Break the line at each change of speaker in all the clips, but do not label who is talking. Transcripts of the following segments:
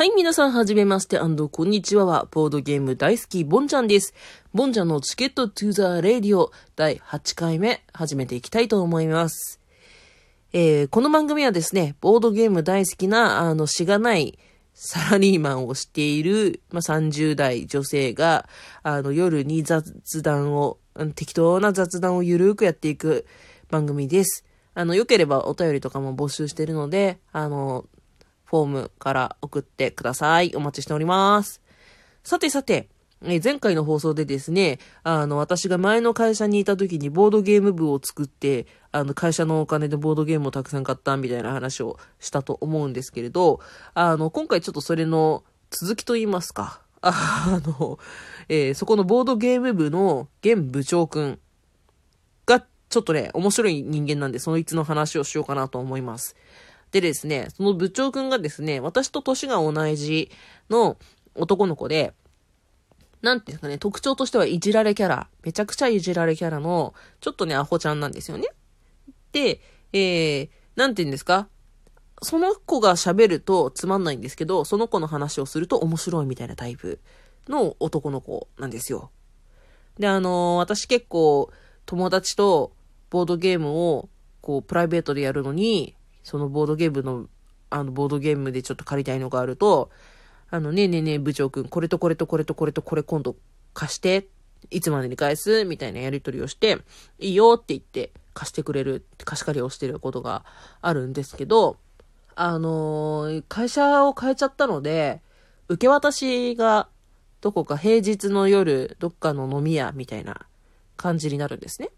はい、皆さんはじめましてこんにちはは、ボードゲーム大好き、ボンちゃんです。ボンちゃんのチケットトゥーザーレディオ第8回目、始めていきたいと思います。えー、この番組はですね、ボードゲーム大好きな、あの、しがないサラリーマンをしている、まあ、30代女性が、あの、夜に雑談を、適当な雑談をゆるーくやっていく番組です。あの、良ければお便りとかも募集してるので、あの、フォームから送ってください。お待ちしております。さてさて、え前回の放送でですね、あの、私が前の会社にいた時にボードゲーム部を作って、あの、会社のお金でボードゲームをたくさん買ったみたいな話をしたと思うんですけれど、あの、今回ちょっとそれの続きと言いますか、あの、えー、そこのボードゲーム部の現部長くんが、ちょっとね、面白い人間なんで、そのいつの話をしようかなと思います。でですね、その部長くんがですね、私と年が同じの男の子で、なんていうんですかね、特徴としてはいじられキャラ、めちゃくちゃいじられキャラの、ちょっとね、アホちゃんなんですよね。で、えー、なんていうんですかその子が喋るとつまんないんですけど、その子の話をすると面白いみたいなタイプの男の子なんですよ。で、あのー、私結構友達とボードゲームをこうプライベートでやるのに、そのボードゲームの、あの、ボードゲームでちょっと借りたいのがあると、あの、ねえねえねえ部長くん、これとこれとこれとこれとこれ今度貸して、いつまでに返すみたいなやりとりをして、いいよって言って貸してくれる、貸し借りをしてることがあるんですけど、あのー、会社を変えちゃったので、受け渡しがどこか平日の夜、どっかの飲み屋みたいな感じになるんですね。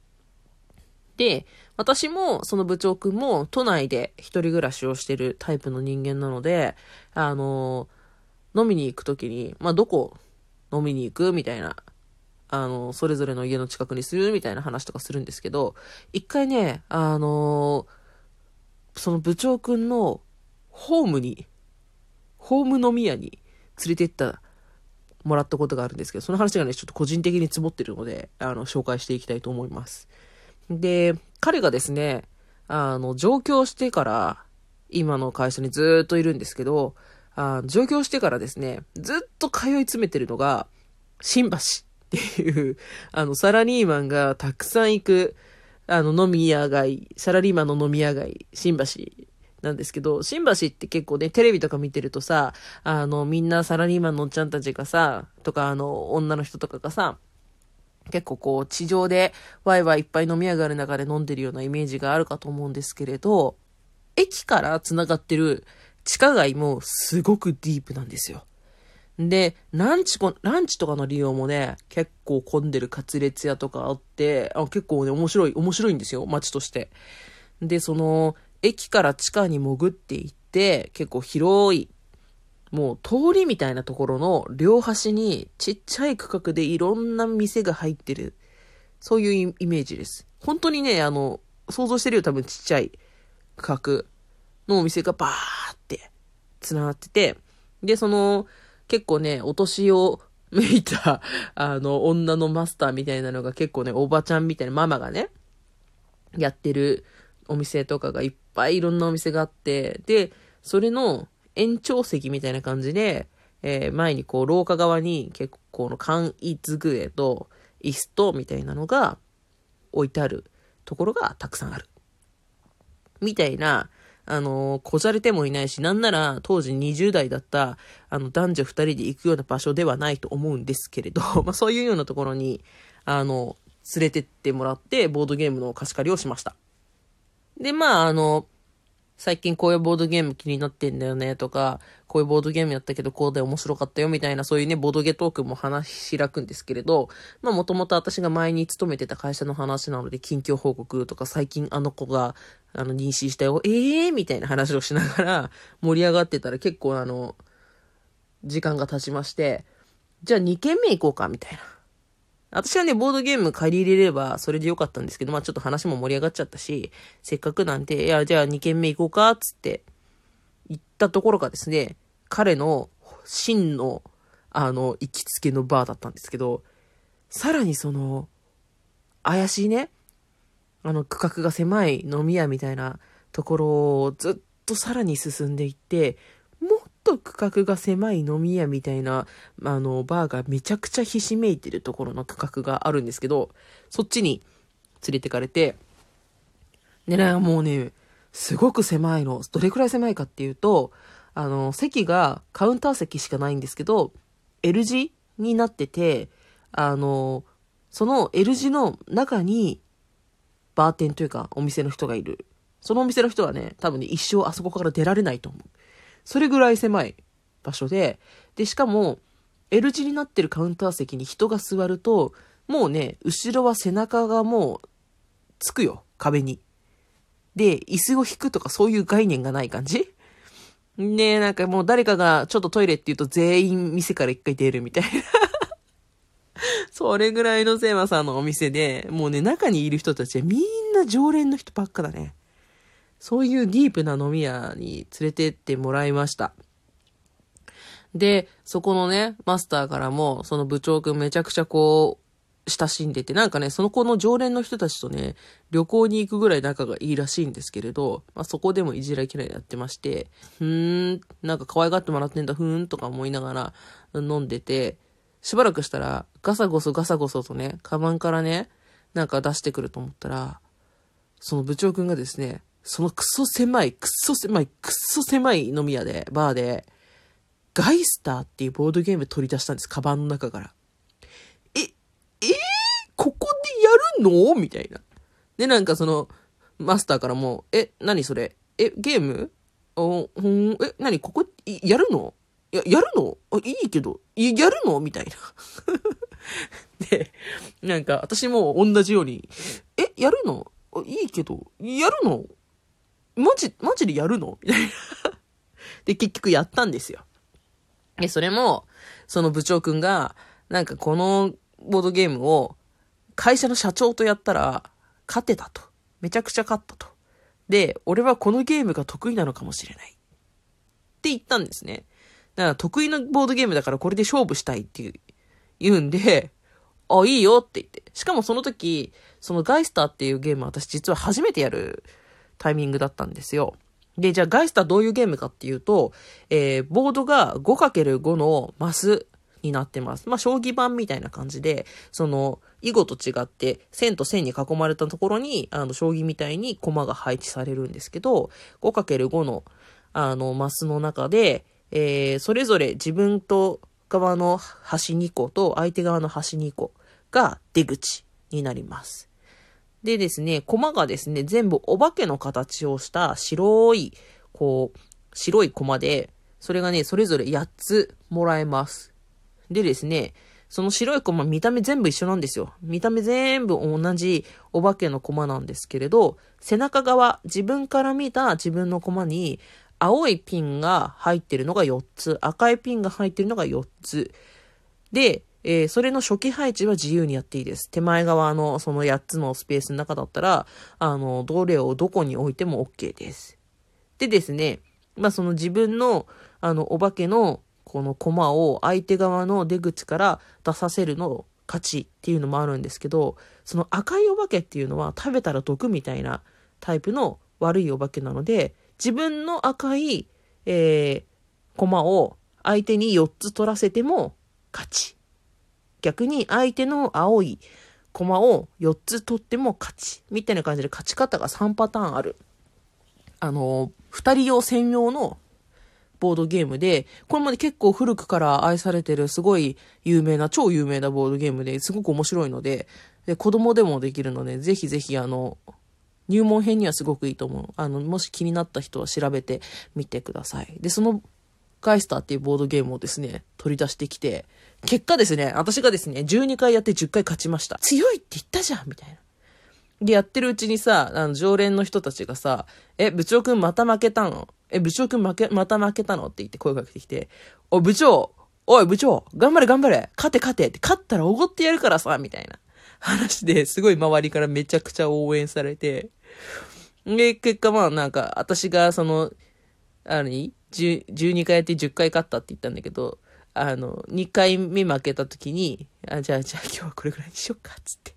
で、私もその部長くんも都内で一人暮らしをしてるタイプの人間なので、あの、飲みに行くときに、まあ、どこ飲みに行くみたいな、あの、それぞれの家の近くにするみたいな話とかするんですけど、一回ね、あの、その部長くんのホームに、ホーム飲み屋に連れて行ったもらったことがあるんですけど、その話がね、ちょっと個人的に積もってるので、あの、紹介していきたいと思います。で、彼がですね、あの、上京してから、今の会社にずっといるんですけど、あ上京してからですね、ずっと通い詰めてるのが、新橋っていう、あの、サラリーマンがたくさん行く、あの、飲み屋街、サラリーマンの飲み屋街、新橋なんですけど、新橋って結構ね、テレビとか見てるとさ、あの、みんなサラリーマンのおっちゃんたちがさ、とか、あの、女の人とかがさ、結構こう、地上でワイワイいっぱい飲み上がる中で飲んでるようなイメージがあるかと思うんですけれど、駅から繋がってる地下街もすごくディープなんですよ。で、ランチ、ランチとかの利用もね、結構混んでるカツレツ屋とかあって、あ結構ね、面白い、面白いんですよ、街として。で、その、駅から地下に潜っていって、結構広いもう通りみたいなところの両端にちっちゃい区画でいろんな店が入ってる。そういうイメージです。本当にね、あの、想像してるよ多分ちっちゃい区画のお店がバーって繋がってて、で、その、結構ね、お年をめいた、あの、女のマスターみたいなのが結構ね、おばちゃんみたいなママがね、やってるお店とかがいっぱいいろんなお店があって、で、それの延長席みたいな感じで、えー、前にこう廊下側に結構の簡易机と椅子とみたいなのが置いてあるところがたくさんある。みたいな、あのー、こじゃれてもいないし、なんなら当時20代だった、あの、男女2人で行くような場所ではないと思うんですけれど、まあそういうようなところに、あの、連れてってもらって、ボードゲームの貸し借りをしました。で、まあ、あの、最近こういうボードゲーム気になってんだよねとか、こういうボードゲームやったけどこうで面白かったよみたいなそういうね、ボードゲトークも話し開くんですけれど、まあもともと私が前に勤めてた会社の話なので近況報告とか最近あの子があの妊娠したよ、ええー、みたいな話をしながら盛り上がってたら結構あの、時間が経ちまして、じゃあ2軒目行こうかみたいな。私はね、ボードゲーム借り入れればそれでよかったんですけど、まあちょっと話も盛り上がっちゃったし、せっかくなんで、いや、じゃあ2軒目行こうか、つって行ったところがですね、彼の真の、あの、行きつけのバーだったんですけど、さらにその、怪しいね、あの、区画が狭い飲み屋みたいなところをずっとさらに進んでいって、と区画が狭い飲み屋みたいな、あの、バーがめちゃくちゃひしめいてるところの区画があるんですけど、そっちに連れてかれて、でね、もうね、すごく狭いの。どれくらい狭いかっていうと、あの、席がカウンター席しかないんですけど、L 字になってて、あの、その L 字の中に、バーテンというかお店の人がいる。そのお店の人はね、多分ね、一生あそこから出られないと思う。それぐらい狭い場所で、で、しかも、L 字になってるカウンター席に人が座ると、もうね、後ろは背中がもう、つくよ、壁に。で、椅子を引くとかそういう概念がない感じねえなんかもう誰かがちょっとトイレって言うと全員店から一回出るみたいな それぐらいのセーマさんのお店で、もうね、中にいる人たちはみんな常連の人ばっかだね。そういうディープな飲み屋に連れてってもらいました。で、そこのね、マスターからも、その部長くんめちゃくちゃこう、親しんでて、なんかね、その子の常連の人たちとね、旅行に行くぐらい仲がいいらしいんですけれど、まあそこでもいじら嫌いやってまして、ふーん、なんか可愛がってもらってんだ、ふーんとか思いながら飲んでて、しばらくしたら、ガサゴソガサゴソとね、カバンからね、なんか出してくると思ったら、その部長くんがですね、そのクソ狭い、クソ狭い、クソ狭い飲み屋で、バーで、ガイスターっていうボードゲーム取り出したんです、カバンの中から。え、えー、ここでやるの？みたいな。で、なんかその、マスターからも、え、何それ？え、ゲーム？お、ほん、え、何？ここ、やるの？や、やるの？あ、いいけど、やるの？みたいな。で、なんか、私も同じように、え、やるの？いいけど、やるの？マジ、マジでやるの？みたいな。で、結局やったんですよ。で、それも、その部長くんが、なんかこのボードゲームを会社の社長とやったら勝てたと。めちゃくちゃ勝ったと。で、俺はこのゲームが得意なのかもしれない。って言ったんですね。だから得意のボードゲームだからこれで勝負したいっていう、言うんで、あ、いいよって言って。しかもその時、そのガイスターっていうゲーム私実は初めてやるタイミングだったんですよ。で、じゃあガイスターどういうゲームかっていうと、えー、ボードが 5×5 のマスになってます。まあ、将棋盤みたいな感じで、その、囲碁と違って、線と線に囲まれたところに、あの、将棋みたいに駒が配置されるんですけど、5×5 の、あの、マスの中で、えー、それぞれ自分と側の端2個と相手側の端2個が出口になります。でですね、駒がですね、全部お化けの形をした白い、こう、白い駒で、それがね、それぞれ8つもらえます。でですね、その白い駒見た目全部一緒なんですよ。見た目全部同じお化けの駒なんですけれど、背中側、自分から見た自分の駒に、青いピンが入ってるのが4つ、赤いピンが入ってるのが4つ。で、えー、それの初期配置は自由にやっていいです。手前側のその8つのスペースの中だったら、あの、どれをどこに置いても OK です。でですね、まあその自分の、あの、お化けのこのコマを相手側の出口から出させるの勝ちっていうのもあるんですけど、その赤いお化けっていうのは食べたら毒みたいなタイプの悪いお化けなので、自分の赤い、えー、コマを相手に4つ取らせても勝ち。逆に相手の青い駒を4つ取っても勝ち。みたいな感じで勝ち方が3パターンある。あの、2人用専用のボードゲームで、これまで結構古くから愛されてるすごい有名な、超有名なボードゲームですごく面白いので、で子供でもできるので、ぜひぜひあの、入門編にはすごくいいと思う。あの、もし気になった人は調べてみてください。で、そのガイスターっていうボードゲームをですね、取り出してきて、結果ですね、私がですね、12回やって10回勝ちました。強いって言ったじゃんみたいな。で、やってるうちにさ、あの、常連の人たちがさ、え、部長くんまた負けたの？え、部長くん負け、また負けたの？って言って声かけてきて、お、部長おい、部長頑張れ頑張れ勝て勝てって勝ったらおごってやるからさみたいな話ですごい周りからめちゃくちゃ応援されて、で、結果まあなんか、私がその、あに、12回やって10回勝ったって言ったんだけど、あの、2回目負けた時に、あ、じゃあ、じゃあ今日はこれぐらいにしよっか、つって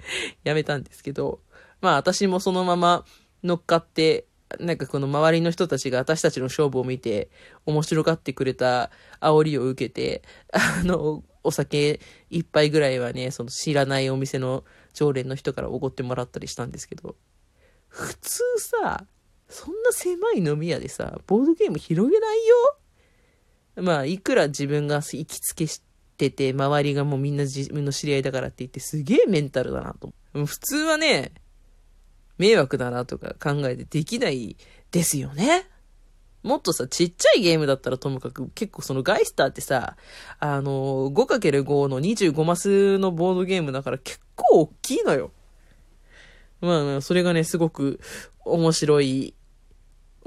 やめたんですけど、まあ私もそのまま乗っかって、なんかこの周りの人たちが私たちの勝負を見て面白がってくれた煽りを受けて、あの、お酒一杯ぐらいはね、その知らないお店の常連の人からおごってもらったりしたんですけど、普通さ、そんな狭い飲み屋でさ、ボードゲーム広げないよ？まあ、いくら自分が行きつけしてて、周りがもうみんな自分の知り合いだからって言って、すげえメンタルだなと。普通はね、迷惑だなとか考えてできないですよね。もっとさ、ちっちゃいゲームだったらともかく、結構そのガイスターってさ、あの、5×5 の25マスのボードゲームだから結構大きいのよ。まあ、それがね、すごく面白い、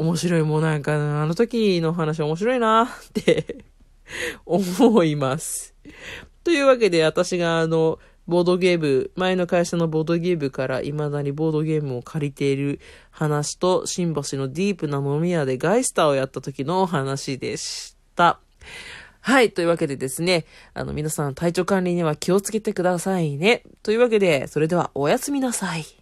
面白いもうなんか、あの時の話面白いな って思います。というわけで、私があの、ボードゲーム、前の会社のボードゲームから未だにボードゲームを借りている話と、新橋のディープな飲み屋でガイスターをやった時の話でした。はい。というわけでですね、あの、皆さん体調管理には気をつけてくださいね。というわけで、それではおやすみなさい。